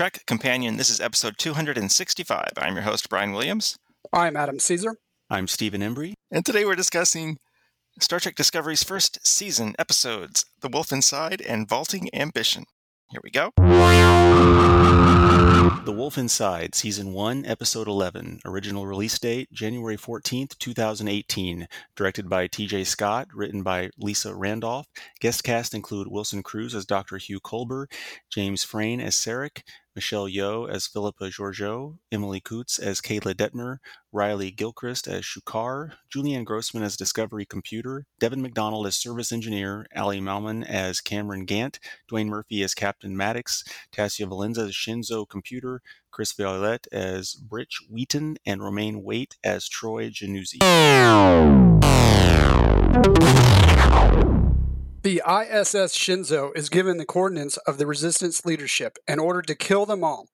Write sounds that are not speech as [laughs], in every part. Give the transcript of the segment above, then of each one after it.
Trek Companion. This is episode 265. I'm your host, Brian Williams. I'm Adam Caesar. I'm Stephen Embry. And today we're discussing Star Trek Discovery's first season episodes The Wolf Inside and Vaulting Ambition. Here we go. The Wolf Inside, Season 1, Episode 11. Original release date January 14th, 2018. Directed by TJ Scott, written by Lisa Randolph. Guest cast include Wilson Cruz as Dr. Hugh Culber, James Frain as Sarek, Michelle Yeoh as Philippa Georgiou, Emily Coutts as Keyla Detmer, Riley Gilchrist as Shukar, Julianne Grossman as Discovery Computer, Devin McDonald as Service Engineer, Ali Malman as Cameron Gant, Dwayne Murphy as Captain Maddox, Tasia Valenza as Shenzhou Computer, Chris Violette as Britch Wheaton, and Romaine Waite as Troy Januzzi. The ISS Shenzhou is given the coordinates of the resistance leadership and ordered to kill them all.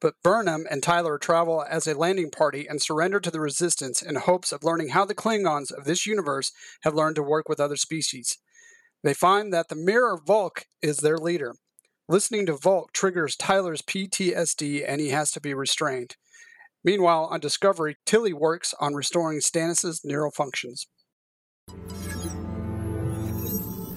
But Burnham and Tyler travel as a landing party and surrender to the resistance in hopes of learning how the Klingons of this universe have learned to work with other species. They find that the mirror Voq is their leader. Listening to Voq triggers Tyler's PTSD and he has to be restrained. Meanwhile, on Discovery, Tilly works on restoring Stamets' neural functions.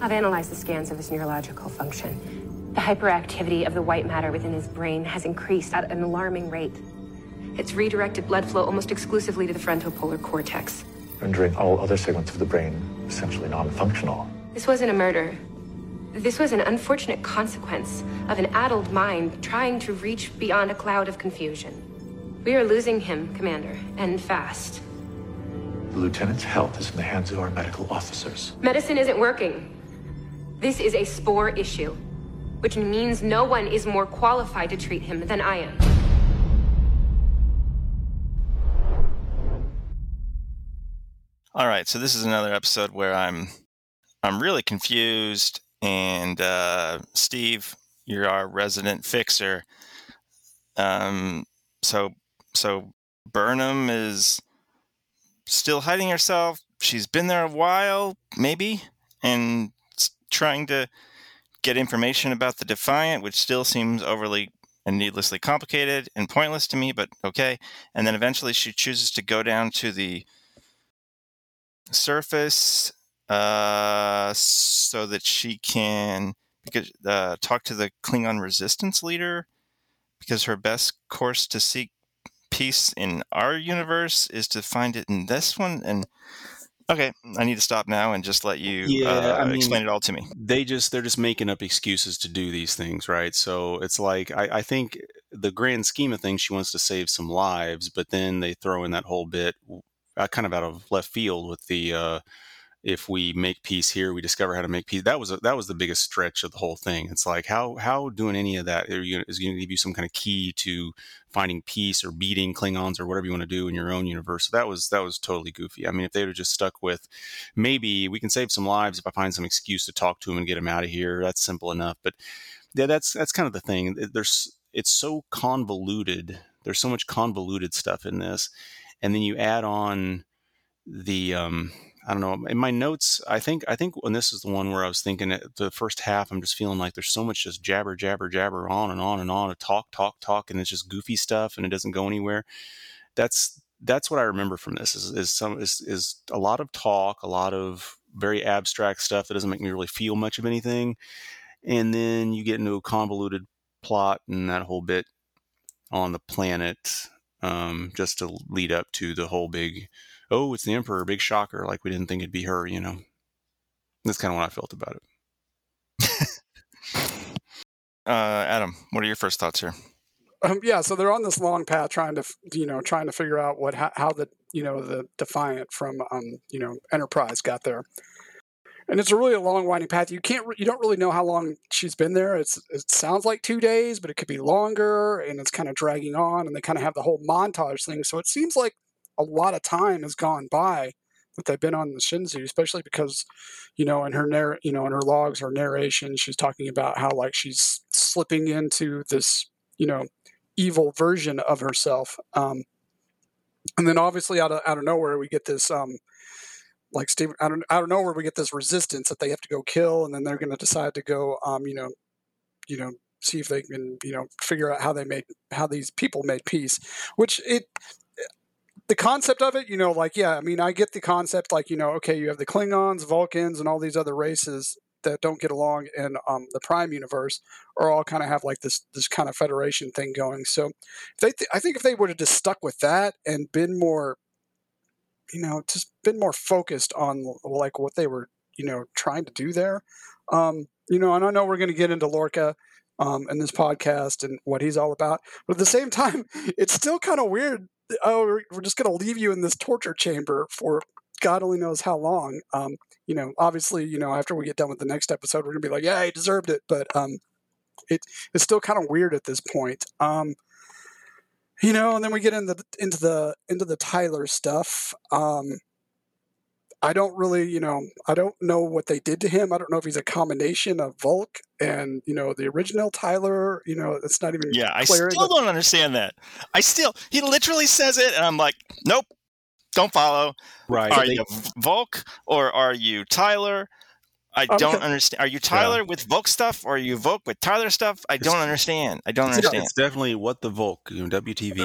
I've analyzed the scans of his neurological function. The hyperactivity of the white matter within his brain has increased at an alarming rate. It's redirected blood flow almost exclusively to the frontopolar cortex, rendering all other segments of the brain essentially non functional. This wasn't a murder. This was an unfortunate consequence of an addled mind trying to reach beyond a cloud of confusion. We are losing him, Commander, and fast. The lieutenant's health is in the hands of our medical officers. Medicine isn't working. This is a spore issue, which means no one is more qualified to treat him than I am. All right, so this is another episode where I'm I'm really confused and uh, Steve, you're our resident fixer. Um, so so Burnham is still hiding herself. She's been there a while, maybe, and trying to get information about the Defiant, which still seems overly and needlessly complicated and pointless to me, but okay. And then eventually she chooses to go down to the surface uh, so that she can because, uh, talk to the Klingon resistance leader because her best course to seek peace in our universe is to find it in this one. And Okay, I need to stop now and just let you yeah, uh, I mean, explain it all to me. They just they're just making up excuses to do these things, right? So it's like I, I think the grand scheme of things, she wants to save some lives, but then they throw in that whole bit, uh, kind of out of left field with the uh, if we make peace here, we discover how to make peace. That was a, that was the biggest stretch of the whole thing. It's like how how doing any of that is going to give you some kind of key to finding peace or beating Klingons or whatever you want to do in your own universe. So that was that was totally goofy. I mean, if they would have just stuck with maybe we can save some lives if I find some excuse to talk to him and get him out of here. That's simple enough. But yeah, that's that's kind of the thing. There's it's so convoluted. There's so much convoluted stuff in this, and then you add on the um I don't know. In my notes, I think I think when this is the one where I was thinking the first half, I'm just feeling like there's so much just jabber, jabber, jabber, on and on and on, talk, talk, talk, and it's just goofy stuff, and it doesn't go anywhere. That's that's what I remember from this is, is some is, is a lot of talk, a lot of very abstract stuff that doesn't make me really feel much of anything, and then you get into a convoluted plot and that whole bit on the planet um, just to lead up to the whole big oh, it's the Emperor, big shocker. Like we didn't think it'd be her, you know. That's kind of what I felt about it. [laughs] uh, Adam, what are your first thoughts here? Um, yeah, so they're on this long path trying to, you know, trying to figure out what how, how the you know the Defiant from um, you know Enterprise got there, and it's a really a long winding path. You can't you don't really know how long she's been there. It's it sounds like two days, but it could be longer, and it's kind of dragging on. And they kind of have the whole montage thing, so it seems like a lot of time has gone by that they've been on the Shenzhou, especially because, you know, in her narr- you know, in her logs, her narration, she's talking about how like she's slipping into this, you know, evil version of herself. Um, and then obviously out of out of nowhere we get this um, like Steve I don't I don't know where we get this resistance that they have to go kill and then they're going to decide to go um, you know you know see if they can you know figure out how they made how these people made peace. Which it the concept of it, you know, like yeah, I mean, I get the concept, like you know, okay, you have the Klingons, Vulcans, and all these other races that don't get along in um, the Prime universe, or all kind of have like this this kind of Federation thing going. So, they, th- I think if they would have just stuck with that and been more, you know, just been more focused on like what they were, you know, trying to do there. Um, you know, and I know we're going to get into Lorca um, in this podcast and what he's all about, but at the same [laughs] time, it's still kind of weird oh, we're just going to leave you in this torture chamber for God only knows how long. Um, you know, obviously, you know, after we get done with the next episode, we're going to be like, yeah, he deserved it. But um, it, it's still kind of weird at this point. Um, you know, and then we get into the, into the into the Tyler stuff. Um, I don't really, you know, I don't know what they did to him. I don't know if he's a combination of Voq and you know the original Tyler. You know, it's not even. Yeah, I still don't understand that. I still, he literally says it, and I'm like, nope, don't follow. Right? Are they, you Voq or are you Tyler? I don't understand. Are you Tyler yeah. with Voq stuff or are you Voq with Tyler stuff? I don't understand. I don't understand. It's definitely what the Voq, you know, WTV.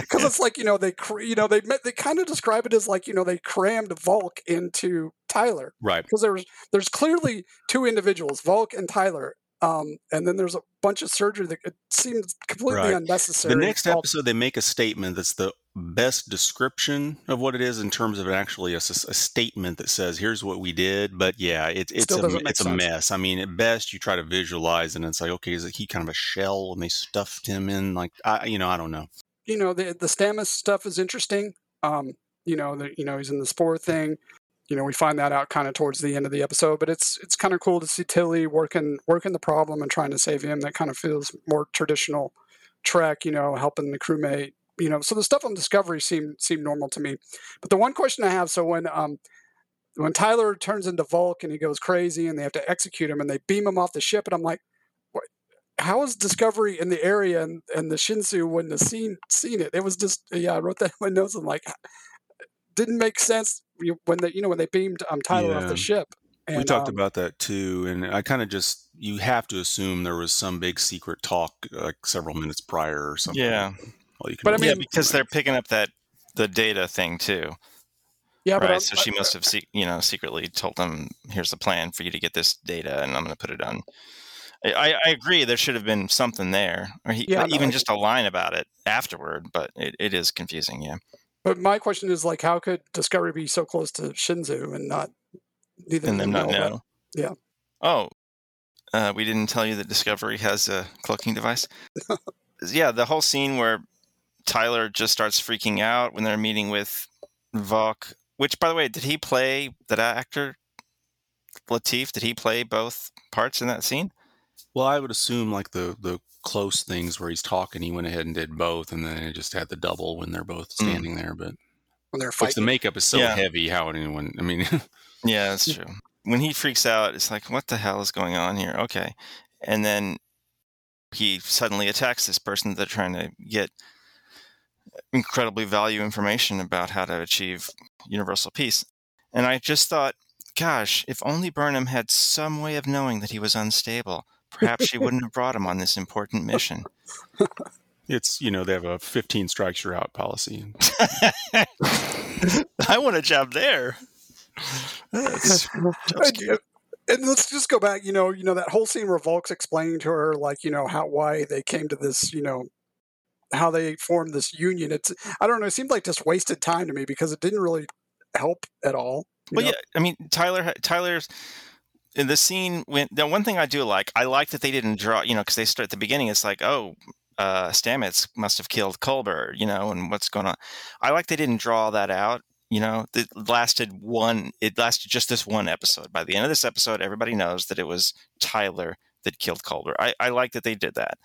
Because [laughs] it's like you know they you know they they kind of describe it as like you know they crammed Voq into Tyler, right? Because there's there's clearly two individuals, Voq and Tyler, um, and then there's a bunch of surgery that seems completely right. unnecessary. The next episode, they make a statement that's the best description of what it is in terms of actually a, a statement that says, "Here's what we did." But yeah, it, it's a, it's sense. a mess. I mean, at best, you try to visualize, and it's like, okay, is he kind of a shell, and they stuffed him in like, I, you know, I don't know. You know, the the Stamets stuff is interesting. Um, you know, the, you know, he's in the spore thing you know we find that out kind of towards the end of the episode but it's it's kind of cool to see tilly working working the problem and trying to save him that kind of feels more traditional trek you know helping the crewmate you know so the stuff on discovery seemed seemed normal to me but the one question i have so when um when tyler turns into Voq and he goes crazy and they have to execute him and they beam him off the ship and i'm like what, how is discovery in the area and, and the Shenzhou wouldn't have seen seen it it was just yeah i wrote that in my notes and like didn't make sense when they you know when they beamed um, Tyler yeah. off the ship. And, we talked um, about that too, and I kind of just you have to assume there was some big secret talk like several minutes prior or something. Yeah, well, but I mean, yeah, because they're picking up that the data thing too. Yeah, right. so she must have, you know, secretly told them, "Here's the plan for you to get this data, and I'm going to put it on." I, I, agree. There should have been something there, or he, yeah, even no, just a line about it afterward. But it, it is confusing. Yeah. But my question is like, how could Discovery be so close to Shenzhou and not neither and them not know? know. Yeah. Oh, uh, we didn't tell you that Discovery has a cloaking device. [laughs] yeah, the whole scene where Tyler just starts freaking out when they're meeting with Voq. Which, by the way, did he play that actor Latif? Did he play both parts in that scene? Well, I would assume like the the close things where he's talking, he went ahead and did both, and then it just had the double when they're both mm. standing mm. there. But when they're fighting, the makeup is so yeah. heavy. How would anyone? I mean, [laughs] yeah, that's true. When he freaks out, it's like, what the hell is going on here? Okay, and then he suddenly attacks this person that they're trying to get incredibly value information about how to achieve universal peace. And I just thought, gosh, if only Burnham had some way of knowing that he was unstable Perhaps she wouldn't have brought him on this important mission. [laughs] It's, you know, they have a 15 strikes you're out policy. [laughs] I want a job there. That's, [laughs] uh, and let's just go back, you know, you know, that whole scene where Voq's explaining to her, like, you know, how, why they came to this, you know, how they formed this union. It's, I don't know, it seemed like just wasted time to me because it didn't really help at all. Well, know? yeah, I mean, Tyler, Tyler's, in the scene when the one thing I do like, I like that they didn't draw, you know, because they start at the beginning. It's like, oh, uh, Stamets must have killed Culber, you know, and what's going on. I like they didn't draw that out. You know, it lasted one. It lasted just this one episode. By the end of this episode, everybody knows that it was Tyler that killed Culber. I, I like that they did that.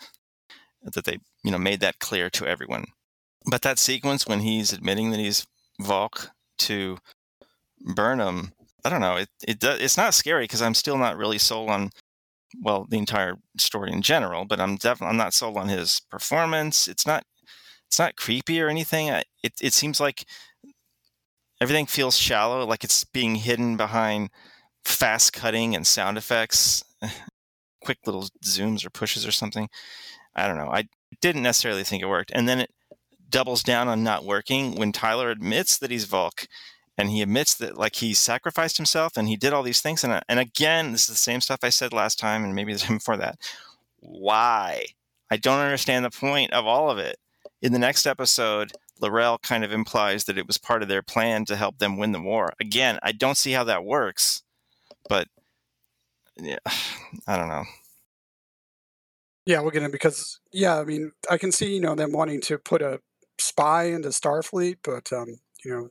That they, you know, made that clear to everyone. But that sequence when he's admitting that he's Voq to Burnham, I don't know. It it does, it's not scary because I'm still not really sold on well the entire story in general, but I'm definitely I'm not sold on his performance. It's not it's not creepy or anything. It it seems like everything feels shallow, like it's being hidden behind fast cutting and sound effects. [sighs] quick little zooms or pushes or something. I don't know. I didn't necessarily think it worked. And then it doubles down on not working when Tyler admits that he's Voq and he admits that like he sacrificed himself and he did all these things. And, uh, and again, this is the same stuff I said last time and maybe [laughs] the time before that. Why? I don't understand the point of all of it. In the next episode, L'Rell kind of implies that it was part of their plan to help them win the war. Again, I don't see how that works, but yeah, [sighs] I don't know. Yeah, we're gonna because yeah, I mean, I can see you know them wanting to put a spy into Starfleet, but um, you know,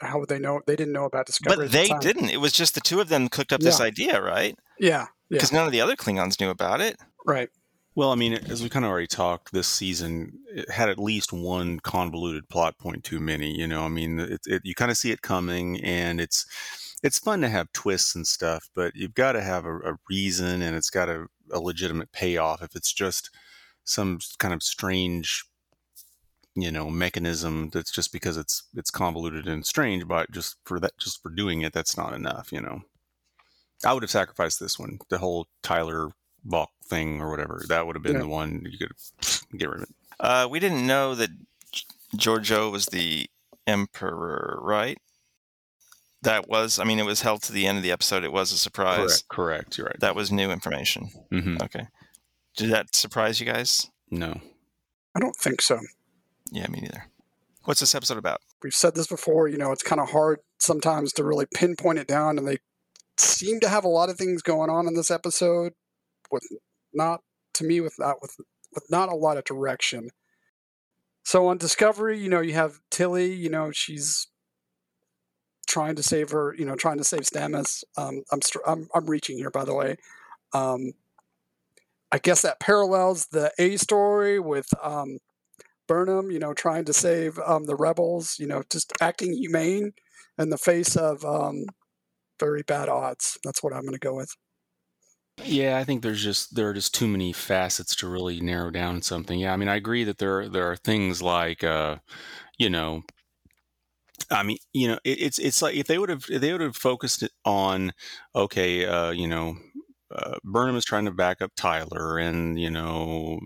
how would they know? They didn't know about Discovery. But they the didn't. It was just the two of them cooked up yeah. this idea, right? Yeah, because yeah. none of the other Klingons knew about it. Right. Well, I mean, as we kind of already talked, this season it had at least one convoluted plot point too many. You know, I mean, it, it, you kind of see it coming, and it's it's fun to have twists and stuff, but you've got to have a, a reason, and it's got a, a legitimate payoff. If it's just some kind of strange you know mechanism that's just because it's it's convoluted and strange but just for that just for doing it that's not enough you know i would have sacrificed this one the whole tyler Voq thing or whatever that would have been yeah. the one you could get rid of it uh, we didn't know that Georgiou was the emperor right that was i mean it was held to the end of the episode it was a surprise correct, correct. you're right that was new information mm-hmm. okay did that surprise you guys no i don't think so yeah, me neither. What's this episode about? We've said this before. You know, it's kind of hard sometimes to really pinpoint it down, and they seem to have a lot of things going on in this episode, with not to me with not with with not a lot of direction. So on Discovery, you know, you have Tilly. You know, she's trying to save her. You know, trying to save Stamets. Um, I'm, I'm I'm reaching here, by the way. Um, I guess that parallels the A story with um, Burnham, you know, trying to save um, the rebels, you know, just acting humane in the face of um, very bad odds. That's what I'm going to go with. Yeah, I think there's just there are just too many facets to really narrow down something. Yeah, I mean, I agree that there there are things like, uh, you know, I mean, you know, it, it's it's like if they would have they would have focused on, okay, uh, you know, uh, Burnham is trying to back up Tyler, and you know,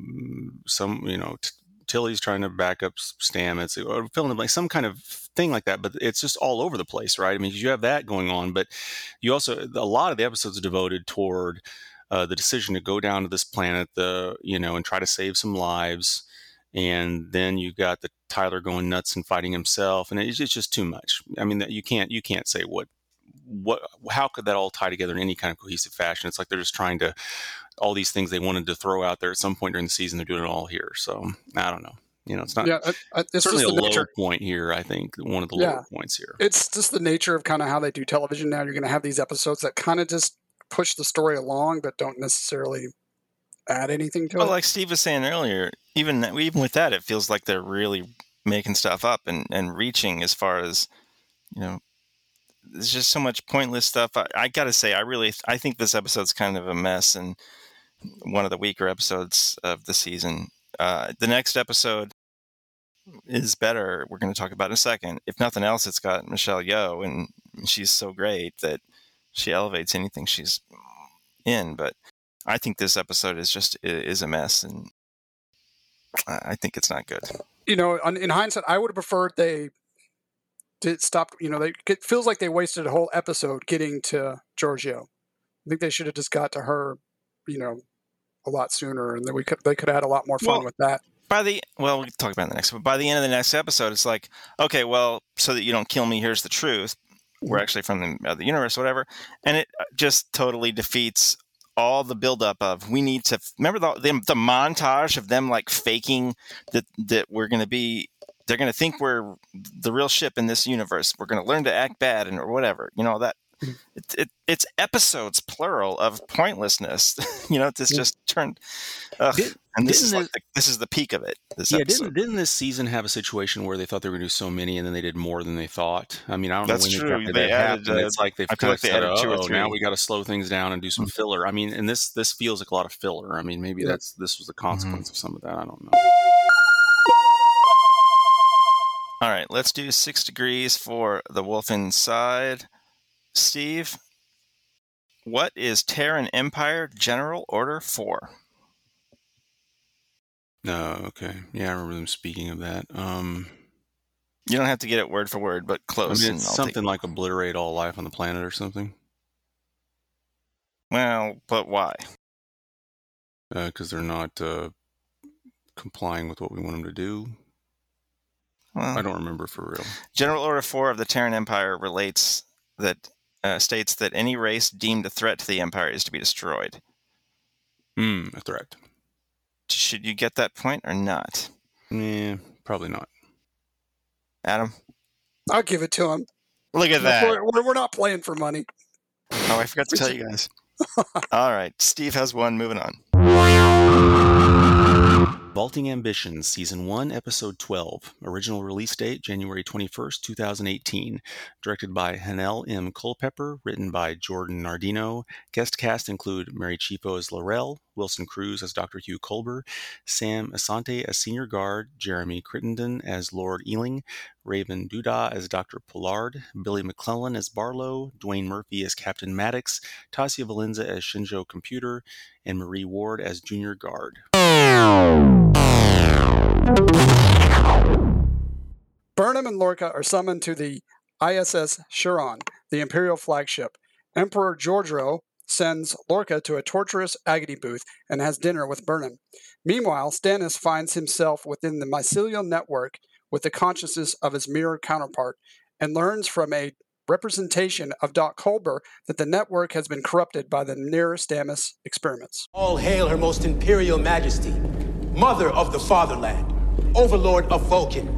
some you know, t- Tilly's trying to back up Stamets or fill in blank, some kind of thing like that. But it's just all over the place, right? I mean, you have that going on, but you also a lot of the episodes are devoted toward uh, the decision to go down to this planet, the you know, and try to save some lives. And then you got the Tyler going nuts and fighting himself, and it's just, it's just too much. I mean, you can't you can't say what what how could that all tie together in any kind of cohesive fashion? It's like they're just trying to all these things they wanted to throw out there at some point during the season. They're doing it all here. So I don't know. You know, it's not. Yeah, it's certainly a low nature. point here. I think one of the yeah. lower points here. It's just the nature of kind of how they do television now. You're going to have these episodes that kind of just push the story along, but don't necessarily add anything to well, it. Well, like Steve was saying earlier, even even with that, it feels like they're really making stuff up and and reaching as far as you know there's just so much pointless stuff. I, I got to say, I really, I think this episode's kind of a mess and one of the weaker episodes of the season. Uh, the next episode is better. We're going to talk about in a second. If nothing else, it's got Michelle Yeoh, and she's so great that she elevates anything she's in. But I think this episode is just is a mess, and I think it's not good. You know, in hindsight, I would have preferred they did stop. You know, they, it feels like they wasted a whole episode getting to Georgiou. I think they should have just got to her, you know, a lot sooner, and then we could they could have had a lot more fun well, with that. By the well, we can talk about the next. But by the end of the next episode, it's like, okay, well, so that you don't kill me, here's the truth. We're mm-hmm. actually from the uh, the universe, whatever, and it uh, just totally defeats all the buildup of we need to remember the, the, the montage of them like faking that that we're going to be they're going to think we're the real ship in this universe. We're going to learn to act bad and or whatever. You know that. It, it, it's episodes plural of pointlessness. [laughs] you know, it's just turned. Ugh. Did, and this is like the, this is the peak of it. yeah, episode. didn't didn't this season have a situation where they thought they were going to do so many and then they did more than they thought? I mean, I don't That's know when true. they, added, uh, It's like they've kind like of said, "Oh, now we got to slow things down and do some mm-hmm. filler." I mean, and this this feels like a lot of filler. I mean, maybe yeah. that's this was the consequence mm-hmm. of some of that. I don't know. All right, let's do six degrees for the wolf inside. Steve, What is Terran Empire General Order 4? No, okay. Yeah, I remember them speaking of that. Um, You don't have to get it word for word, but I close. mean, it's something like obliterate all life on the planet or something. well, but why? Because they're not uh, complying with what we want them to do. Well, I don't remember for real. General Order 4 of the Terran Empire relates that uh, states that any race deemed a threat to the Empire is to be destroyed. Hmm, a threat. Should you get that point or not? Yeah, probably not. Adam? I'll give it to him. Look at that. We're, we're, we're not playing for money. Oh, I forgot to tell you guys. [laughs] All right. Steve has one. Moving on. Vaulting Ambitions, Season 1, Episode 12. Original release date January 21st, 2018. Directed by Hanelle M. Culpepper. Written by Jordan Nardino. Guest cast include Mary Chieffo as L'Rell, Wilson Cruz as Dr. Hugh Culber, Sam Asante as Senior Guard, Jeremy Crittenden as Lord Ealing, Raven Dauda as Dr. Pollard, Billy McClellan as Barlow, Dwayne Murphy as Captain Maddox, Tasia Valenza as Shenzhou Computer, and Marie Ward as Junior Guard. Burnham and Lorca are summoned to the ISS Charon, the Imperial flagship. Emperor Georgiou sends Lorca to a torturous agony booth and has dinner with Burnham. Meanwhile, Stamets finds himself within the mycelial network with the consciousness of his mirror counterpart and learns from a representation of Doc Culber that the network has been corrupted by the Near Stamets experiments. All hail her most imperial majesty, mother of the fatherland, overlord of Vulcan,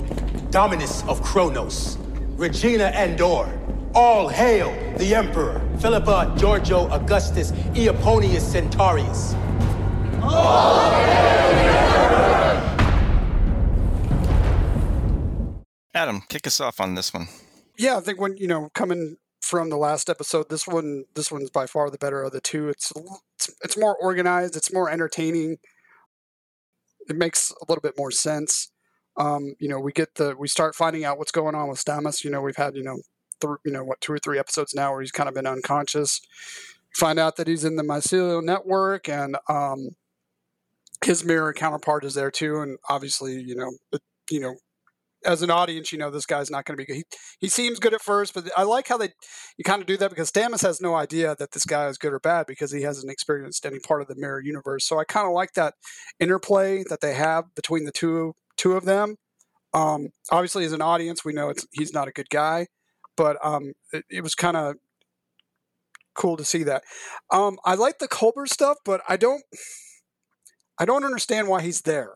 dominus of Kronos, Regina Andor. All hail the emperor, Philippa Georgiou Augustus Eoponius Centaurius. Adam, kick us off on this one. Yeah, I think when you know coming from the last episode, this one this one's by far the better of the two. It's it's, it's more organized. It's more entertaining. It makes a little bit more sense. Um, you know, we get the we start finding out what's going on with Stamets. You know, we've had you know th- you know what two or three episodes now where he's kind of been unconscious. Find out that he's in the mycelial network and um, his mirror counterpart is there too. And obviously, you know, it, you know, as an audience, you know this guy's not going to be good. He, he seems good at first, but I like how they you kind of do that because Stamets has no idea that this guy is good or bad because he hasn't experienced any part of the mirror universe. So I kind of like that interplay that they have between the two two of them. Um, obviously, as an audience, we know it's, he's not a good guy, but um, it, it was kind of cool to see that. Um, I like the Culber stuff, but I don't I don't understand why he's there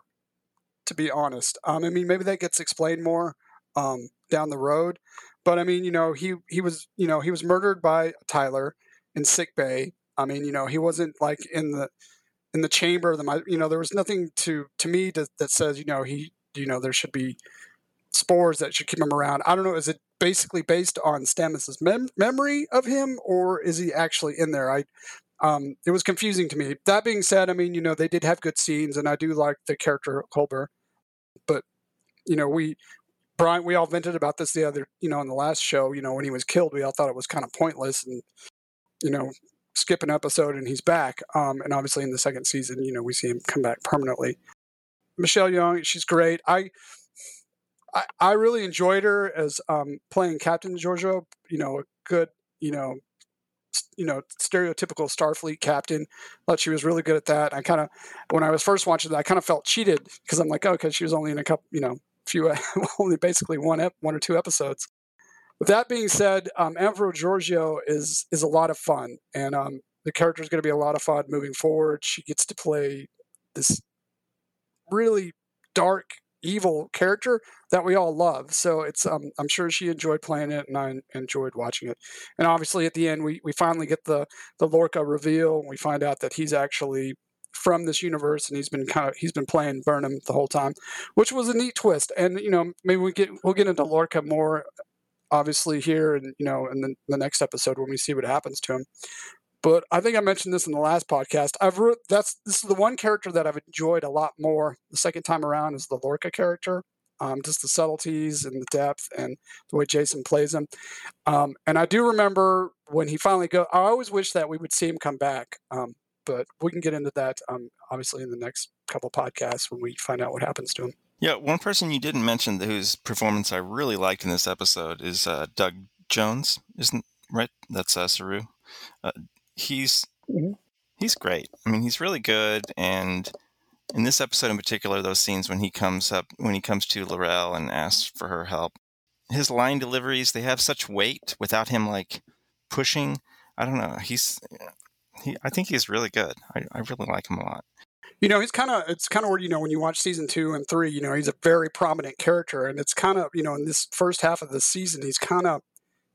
to be honest. Um, I mean, maybe that gets explained more um, down the road. But I mean, you know, he he was you know he was murdered by Tyler in sick bay. I mean, you know, he wasn't like in the in the chamber of the you know there was nothing to to me to, that says you know he you know there should be spores that should keep him around. I don't know. Is it basically based on Stamets's mem- memory of him, or is he actually in there? I um, it was confusing to me. That being said, I mean, you know, they did have good scenes, and I do like the character Culber. But you know, we Brian, we all vented about this the other, you know, in the last show. You know, when he was killed, we all thought it was kind of pointless, and you know, skip an episode and he's back. Um, and obviously, in the second season, you know, we see him come back permanently. Michelle Yeoh, she's great. I I, I really enjoyed her as um, playing Captain Georgiou. You know, a good, you know, you know, stereotypical Starfleet captain. Thought she was really good at that. I kind of, when I was first watching that, I kind of felt cheated because I'm like, oh, because she was only in a couple, you know, few, [laughs] only basically one, ep- one or two episodes. With that being said, um, Emperor Georgiou is is a lot of fun, and um, the character is going to be a lot of fun moving forward. She gets to play this really dark, evil character that we all love. So it's um, I'm sure she enjoyed playing it, and I enjoyed watching it. And obviously, at the end, we we finally get the the Lorca reveal. We find out that he's actually from this universe, and he's been kind of he's been playing Burnham the whole time, which was a neat twist. And you know, maybe we get we'll get into Lorca more, obviously here, and you know, in the, the next episode when we see what happens to him. But I think I mentioned this in the last podcast. I've re- that's this is the one character that I've enjoyed a lot more the second time around is the Lorca character. um, just the subtleties and the depth and the way Jason plays him. Um, and I do remember when he finally go. I always wish that we would see him come back, um, but we can get into that um, obviously in the next couple podcasts when we find out what happens to him. Yeah, one person you didn't mention whose performance I really liked in this episode is uh, Doug Jones, isn't right? That's uh, Saru. Uh, he's Mhm. he's great. I mean, he's really good, and in this episode in particular, those scenes when he comes up when he comes to L'Rell and asks for her help, his line deliveries they have such weight without him like pushing. I don't know. He's he. I think he's really good. I, I really like him a lot. You know, he's kind of it's kind of where you know when you watch season two and three, you know, he's a very prominent character, and it's kind of you know in this first half of the season, he's kind of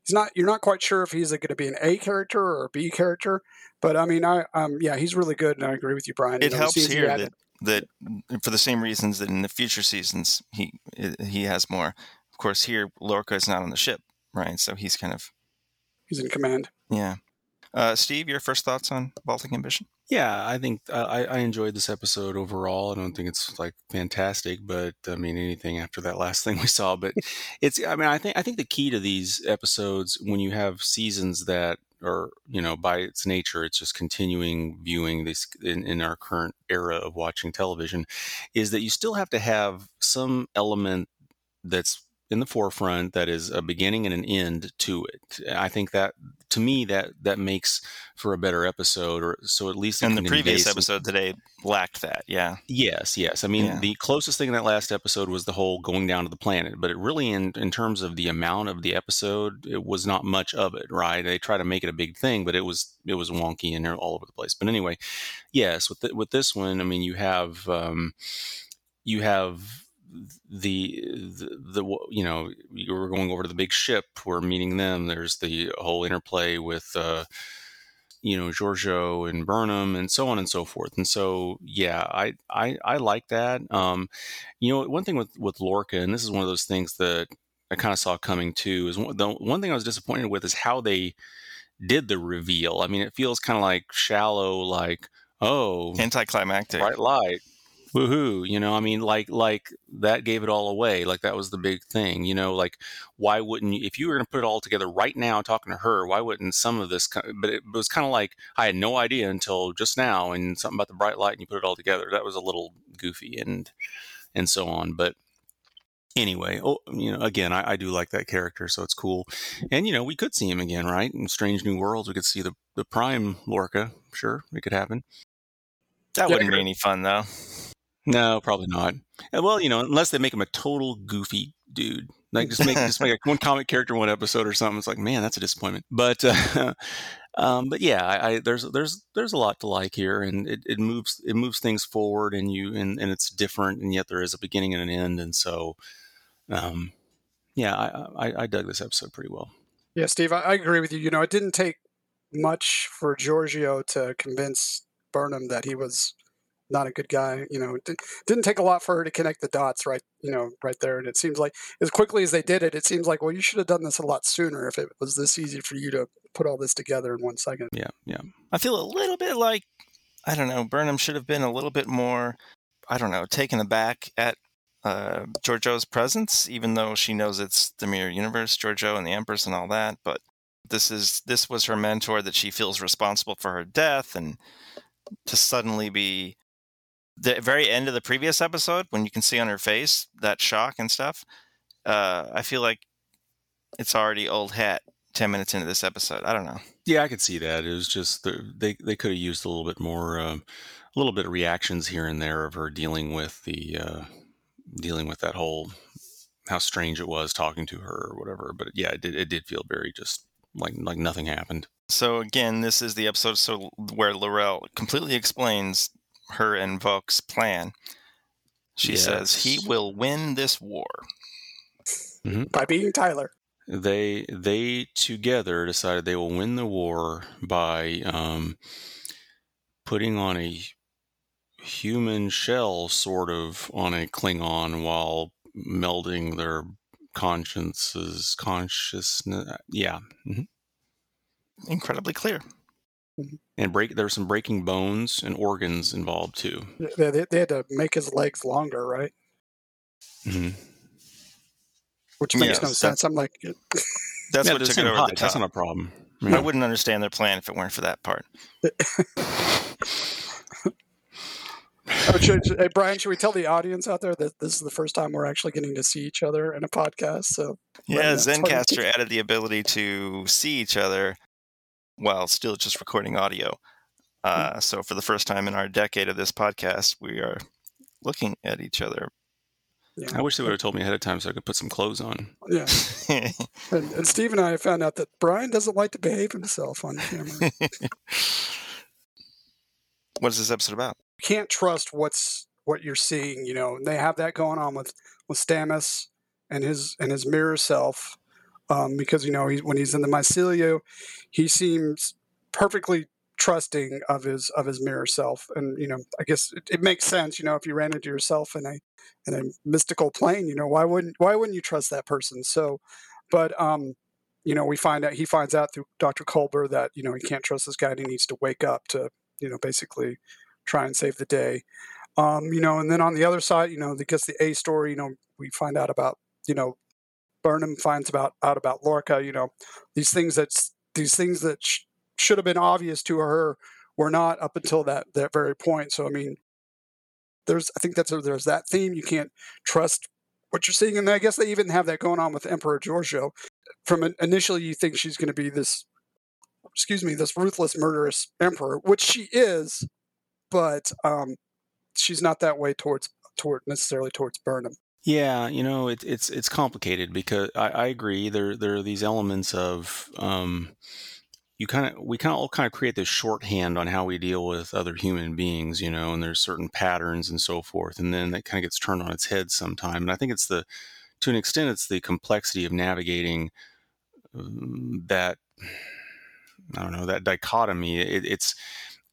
he's not you're not quite sure if he's going to be an A character or a B character, but I mean, I um yeah, he's really good, and I agree with you, Brian. You it know, helps here that that for the same reasons that in the future seasons he he has more. Of course, here Lorca is not on the ship, right? So he's kind of he's in command. yeah. Uh, Steve, your first thoughts on Vaulting Ambition? Yeah, I think uh, I, I enjoyed this episode overall. I don't think it's like fantastic, but I mean anything after that last thing we saw. But it's I mean I think I think the key to these episodes when you have seasons that are you know by its nature it's just continuing viewing this in, in our current era of watching television is that you still have to have some element that's in the forefront that is a beginning and an end to it. I think that to me that that makes for a better episode or so at least And the previous episode today lacked that. Yeah, Yes, yes. I mean, Yeah. the closest thing in that last episode was the whole going down to the planet, but it really, in in terms of the amount of the episode, it was not much of it. Right? They try to make it a big thing, but it was it was wonky and all over the place. But anyway, yes, with the, with this one, I mean, you have um, you have the, the the you know you were going over to the big ship. We're meeting them. There's the whole interplay with. Uh, you know Georgiou and Burnham and so on and so forth. And so yeah, I I, I like that. Um, you know, one thing with with Lorca, and this is one of those things that I kind of saw coming too, is one, the one thing I was disappointed with is how they did the reveal. I mean, it feels kind of like shallow, like oh, anticlimactic. bright light woohoo you know i mean like like that gave it all away like that was the big thing you know like why wouldn't you if you were going to put it all together right now talking to her why wouldn't some of this but it was kind of like i had no idea until just now and something about the bright light and you put it all together that was a little goofy and and so on but anyway oh you know again I, I do like that character so it's cool and you know we could see him again right in strange new worlds we could see the the prime lorca sure it could happen That wouldn't be any fun though. No, probably not. Well, you know, unless they make him a total goofy dude, like just make just make a, [laughs] one comic character one episode or something. It's like, man, that's a disappointment. But, uh, [laughs] um, but yeah, I, I there's there's there's a lot to like here, and it, it moves it moves things forward, and you and, and it's different, and yet there is a beginning and an end, and so, um, yeah, I, I I dug this episode pretty well. Yeah, Steve, I, I agree with you. You know, it didn't take much for Georgiou to convince Burnham that he was not a good guy. You know, it didn't take a lot for her to connect the dots right, you know, right there. And it seems like as quickly as they did it, it seems like, well, you should have done this a lot sooner if it was this easy for you to put all this together in one second. Yeah, yeah. I feel a little bit like I don't know. Burnham should have been a little bit more. I don't know, taken aback at uh, Georgiou's presence, even though she knows it's the mirror universe, Georgiou and the Empress and all that. But this is this was her mentor that she feels responsible for her death, and to suddenly be the very end of the previous episode when you can see on her face that shock and stuff. Uh, I feel like it's already old hat ten minutes into this episode. I don't know. Yeah, I could see that. It was just the, they they could have used a little bit more, um, a little bit of reactions here and there of her dealing with the uh, dealing with that whole how strange it was talking to her or whatever. But yeah, it did it did feel very just like like nothing happened. So again, this is the episode so where L'Rell completely explains her and Voq's plan. She says he will win this war. By being Tyler. They they together decided they will win the war by um, putting on a human shell, sort of, on a Klingon while melding their consciences, consciousness. Yeah, mhm. Incredibly clear. And break. There were some breaking bones and organs involved too. They, they, they had to make his legs longer, right? hmm which makes Yeah, no sense. I'm like, [laughs] That's Yeah, what took it over height. the That's not a problem. I wouldn't understand their plan if it weren't for that part. [laughs] oh, should, should- hey, Brian, should we tell the audience out there that this is the first time we're actually getting to see each other in a podcast? So Yeah, Right. Zencastr added the ability to see each other while still just recording audio. Uh, so for the first time in our decade of this podcast, we are looking at each other. I wish they would have told me ahead of time so I could put some clothes on. yeah, [laughs] and, and Steve and I have found out that Brian doesn't like to behave himself on camera. [laughs] what is this episode about? You can't trust what's what you're seeing. You know, and they have that going on with with Stamets and his and his mirror self, um, because you know he's when he's in the mycelium, he seems perfectly trusting of his of his mirror self, and you know, I guess it, it makes sense. You know, if you ran into yourself in a in a mystical plane, you know, why wouldn't why wouldn't you trust that person? So, but um. You know, we find out he finds out through Dr. Culber that you know he can't trust this guy and he needs to wake up to you know basically try and save the day. Um, you know, and then on the other side, you know, because the A story, you know, we find out about, you know, Burnham finds about out about Lorca. You know, these things that these things that sh- should have been obvious to her were not up until that that very point. So I mean, there's I think that's a, there's that theme. You can't trust what you're seeing, and I guess they even have that going on with Emperor Georgiou. From an, initially, you think she's going to be this, excuse me, this ruthless, murderous emperor, which she is, but um, she's not that way towards toward necessarily towards Burnham. Yeah, you know, it, it's it's complicated because I, I agree. There there are these elements of um, you kind of we kind of all kind of create this shorthand on how we deal with other human beings, you know, and there's certain patterns and so forth, and then that kind of gets turned on its head sometime. And I think it's the to an extent it's the complexity of navigating um, that I don't know that dichotomy. It, it's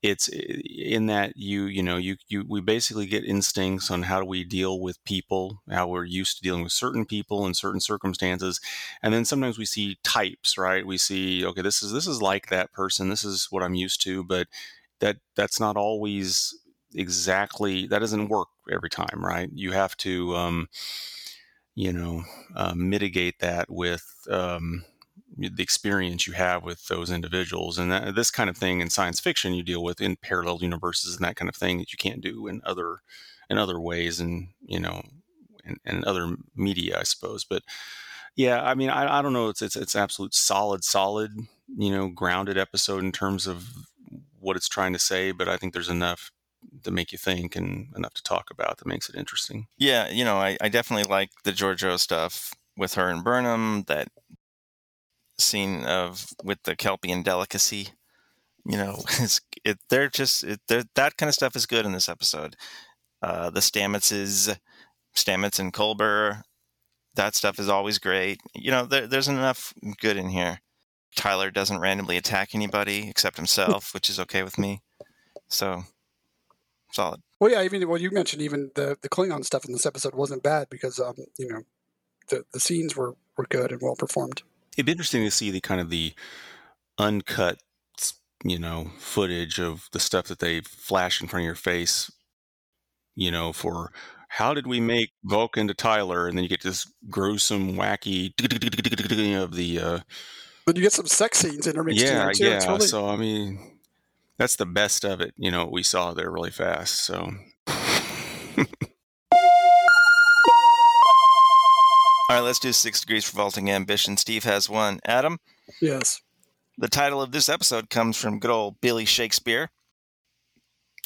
it's in that you you know you you we basically get instincts on how do we deal with people how we're used to dealing with certain people in certain circumstances and then sometimes we see types right? We see okay this is this is like that person this is what i'm used to but that that's not always exactly that doesn't work every time right? You have to um you know uh, mitigate that with um the experience you have with those individuals and that, this kind of thing in science fiction you deal with in parallel universes and that kind of thing that you can't do in other in other ways and you know in other media i suppose. But yeah i mean I, I don't know it's, it's it's absolute solid solid you know grounded episode in terms of what it's trying to say but i think there's enough to make you think and enough to talk about that makes it interesting. Yeah, you know, I, I definitely like the Georgiou stuff with her and Burnham, that scene of with the Kelpian delicacy. You know, [laughs] it's it they're just it, they're, that kind of stuff is good in this episode. Uh, the Stamets Stamets and Culber, that stuff is always great. You know, there, there's enough good in here. Tyler doesn't randomly attack anybody except himself, which is okay with me. So solid. Well, yeah, even well, you mentioned even the the Klingon stuff in this episode wasn't bad because um, you know, the the scenes were were good and well performed. It'd be interesting to see the kind of the uncut you know footage of the stuff that they flash in front of your face you know for how did we make vulcan to tyler? And then you get this gruesome wacky [laughs] of the uh But you get some sex scenes intermixed in yeah there too. yeah. It's really, so i mean that's the best of it you know we saw there really fast so [laughs] All right, let's do six degrees for vaulting ambition. Steve has one. Adam, yes. the title of this episode comes from good old Billy Shakespeare.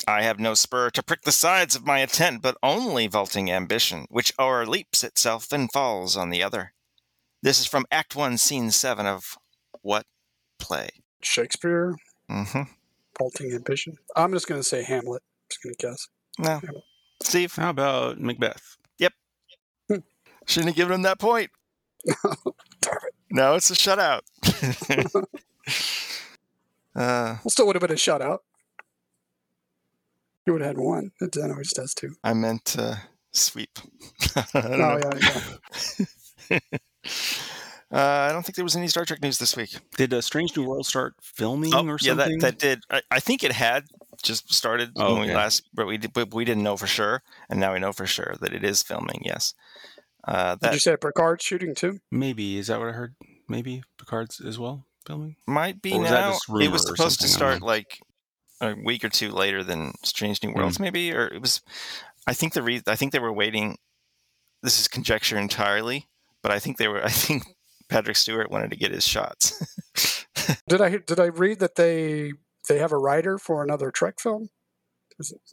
I have no spur to prick the sides of my intent, but only vaulting ambition, which o'erleaps itself and falls on the other. This is from Act One, Scene Seven of what play? Shakespeare, Mm-hmm. Vaulting Ambition. I'm just going to say Hamlet. Just going to guess. No, Steve how about macbeth shouldn't have given him that point. [laughs] Darn. No, it's a shutout. [laughs] uh, Well, still would have been a shutout. You would have had one. It always does two. I meant uh, sweep. [laughs] I don't Oh, know. yeah, yeah. Uh, I don't think there was any Star Trek news this week. did uh, strange new world start filming Oh, or yeah, something that, that did. I, I think it had just started Oh, when we last, but we did, but we didn't know for sure, and now we know for sure that it is filming. Yes. Uh, Did you say Picard shooting too? Maybe is that what I heard? Maybe Picard's as well filming. might be Or now. just It was supposed to something? I don't start like a week or two later than Strange New Worlds, maybe, or it was. I think the re- I think they were waiting. This is conjecture entirely, but I think they were. [laughs] I think Patrick Stewart wanted to get his shots. [laughs] Did I did I read that they they have a writer for another Trek film?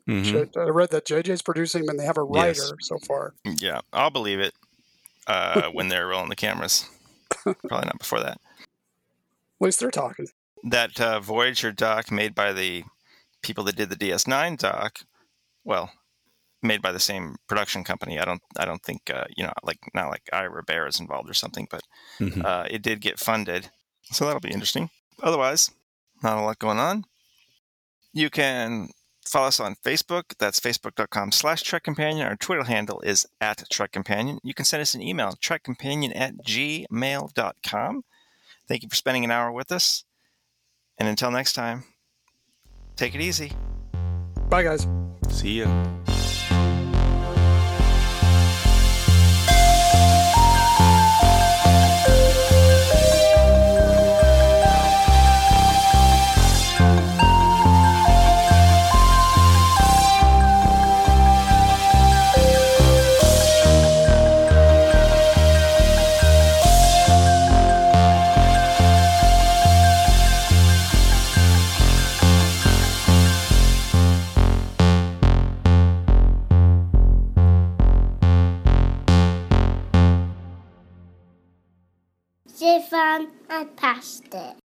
Mhm. J- I read that JJ's producing and they have a writer Yes. so far. yeah, I'll believe it uh, when they're rolling the cameras. [laughs] Probably not before that. At least they're talking. that uh, Voyager doc made by the people that did the DS9 doc, well, made by the same production company. I don't, I don't think, uh, you know, like not like Ira Behr is involved or something, but Mhm. uh, it did get funded, so that'll be interesting. Otherwise, not a lot going on. You can follow us on Facebook. That's facebook.com slash Trek Companion. Our Twitter handle is at Trek Companion. You can send us an email, trekcompanion at gmail.com. Thank you for spending an hour with us. And until next time, take it easy. Bye, guys. See ya. I passed it.